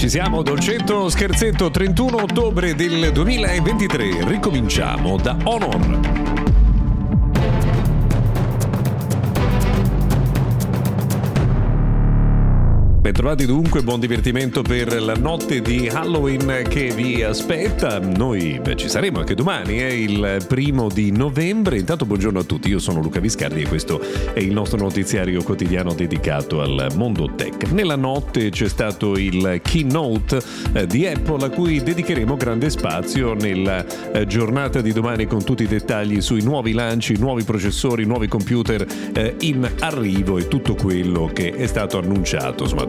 Ci siamo, dolcetto scherzetto 31 ottobre del 2023. Ricominciamo da Honor. Bentrovati dunque, buon divertimento per la notte di Halloween che vi aspetta. Noi beh, ci saremo anche domani, è eh, il primo di novembre. Intanto buongiorno a tutti, io sono Luca Viscardi e questo è il nostro notiziario quotidiano dedicato al mondo tech. Nella notte c'è stato il keynote eh, di Apple a cui dedicheremo grande spazio nella eh, giornata di domani con tutti i dettagli sui nuovi lanci, nuovi processori, nuovi computer in arrivo e tutto quello che è stato annunciato. Insomma,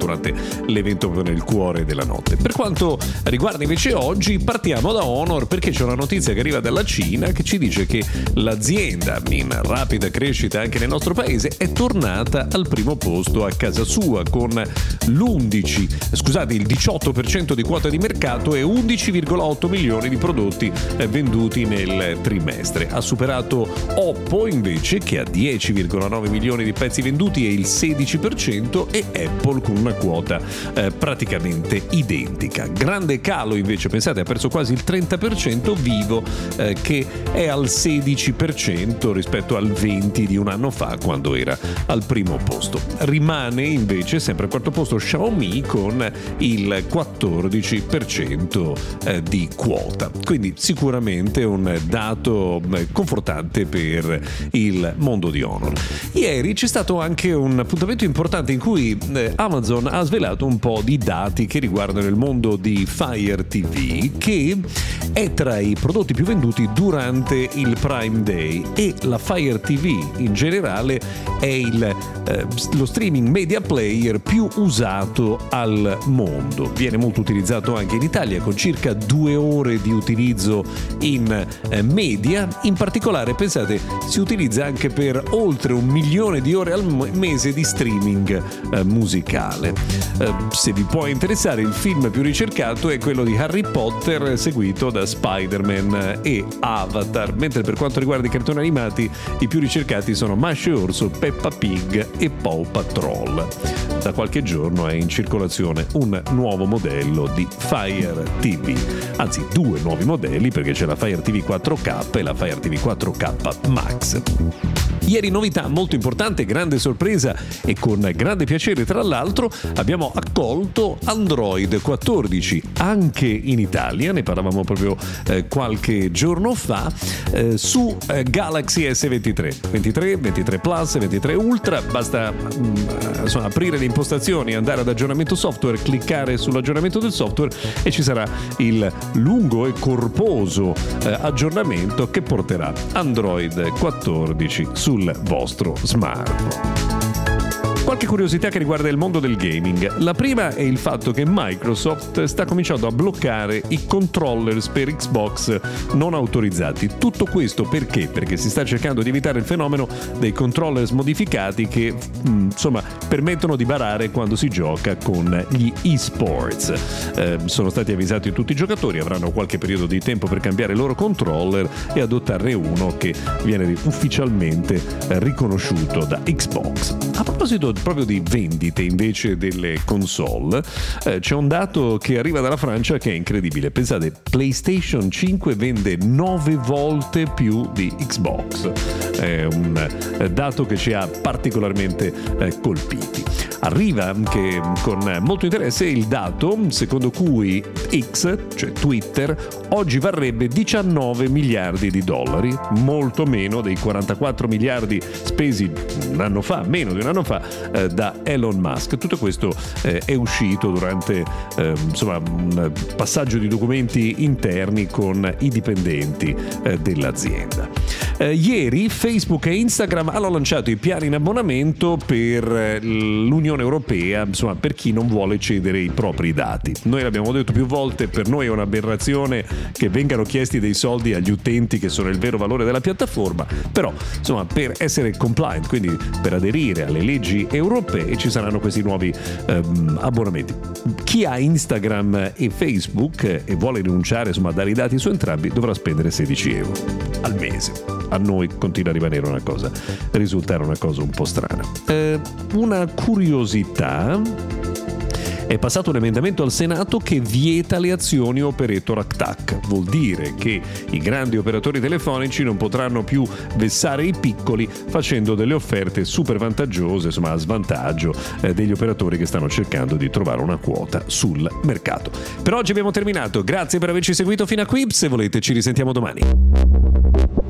l'evento nel cuore della notte. Per quanto riguarda invece oggi, partiamo da Honor perché c'è una notizia che arriva dalla Cina che ci dice che l'azienda in rapida crescita anche nel nostro paese è tornata al primo posto a casa sua con l'11, scusate, il 18% di quota di mercato e 11,8 milioni di prodotti eh, venduti nel trimestre. Ha superato Oppo invece che ha 10,9 milioni di pezzi venduti e il 16% e Apple con una una quota eh, praticamente identica. Grande calo invece, pensate, ha perso quasi il 30%, Vivo eh, che è al 16% rispetto al 20% di un anno fa quando era al primo posto. Rimane invece sempre al quarto posto Xiaomi con il 14% eh, di quota. Quindi sicuramente un dato eh, confortante per il mondo di Honor. Ieri c'è stato anche un appuntamento importante in cui eh, Amazon Amazon ha svelato un po' di dati che riguardano il mondo di Fire TV che è tra i prodotti più venduti durante il Prime Day e la Fire TV in generale è il, eh, lo streaming media player più usato al mondo. Viene molto utilizzato anche in Italia con circa due ore di utilizzo in eh, media. In particolare, pensate, si utilizza anche per oltre un milione di ore al mese di streaming eh, musicale. Eh, se vi può interessare, il film più ricercato è quello di Harry Potter, seguito da Spider-Man e Avatar, mentre per quanto riguarda i cartoni animati, i più ricercati sono e Orso, Peppa Pig e Paw Patrol. Da qualche giorno è in circolazione un nuovo modello di Fire TV, anzi due nuovi modelli perché c'è la Fire TV 4K e la Fire TV 4K Max. Ieri novità molto importante, grande sorpresa e con grande piacere. Tra l'altro abbiamo accolto Android 14 anche in Italia, ne parlavamo proprio eh, qualche giorno fa, eh, su eh, Galaxy S23, 23, 23 Plus, 23 Ultra, basta mm, insomma, aprire le impostazioni, andare ad aggiornamento software, cliccare sull'aggiornamento del software e ci sarà il lungo e corposo eh, aggiornamento che porterà Android 14 sul vostro smartphone. Qualche curiosità che riguarda il mondo del gaming. La prima è il fatto che Microsoft sta cominciando a bloccare i controllers per Xbox non autorizzati. Tutto questo perché? Perché si sta cercando di evitare il fenomeno dei controllers modificati che mm, insomma permettono di barare quando si gioca con gli esports. Eh, sono stati avvisati tutti i giocatori, avranno qualche periodo di tempo per cambiare il loro controller e adottarne uno che viene ufficialmente riconosciuto da Xbox. A proposito proprio di vendite invece delle console, eh, c'è un dato che arriva dalla Francia che è incredibile. Pensate, PlayStation 5 vende 9 volte più di Xbox. È un eh, dato che ci ha particolarmente eh, colpiti. Arriva anche con molto interesse il dato secondo cui X, cioè Twitter, oggi varrebbe 19 miliardi di dollari, molto meno dei 44 miliardi spesi un anno fa, meno di un anno fa, eh, da Elon Musk. Tutto questo eh, è uscito durante eh, insomma, un passaggio di documenti interni con i dipendenti eh, dell'azienda. Eh, ieri Facebook e Instagram hanno lanciato i piani in abbonamento per eh, l'Unione Europea, insomma, per chi non vuole cedere i propri dati. Noi l'abbiamo detto più volte, per noi è un'aberrazione che vengano chiesti dei soldi agli utenti che sono il vero valore della piattaforma, però insomma, per essere compliant, quindi per aderire alle leggi europee ci saranno questi nuovi ehm, abbonamenti. Chi ha Instagram e Facebook e vuole rinunciare insomma, a dare i dati su entrambi dovrà spendere 16 euro al mese a noi continua a rimanere una cosa, risultare una cosa un po' strana. Eh, una curiosità è passato un emendamento al Senato che vieta le azioni operator attack. Vuol dire che i grandi operatori telefonici non potranno più vessare i piccoli facendo delle offerte super vantaggiose, insomma a svantaggio eh, degli operatori che stanno cercando di trovare una quota sul mercato. Per oggi abbiamo terminato, grazie per averci seguito fino a qui, se volete ci risentiamo domani.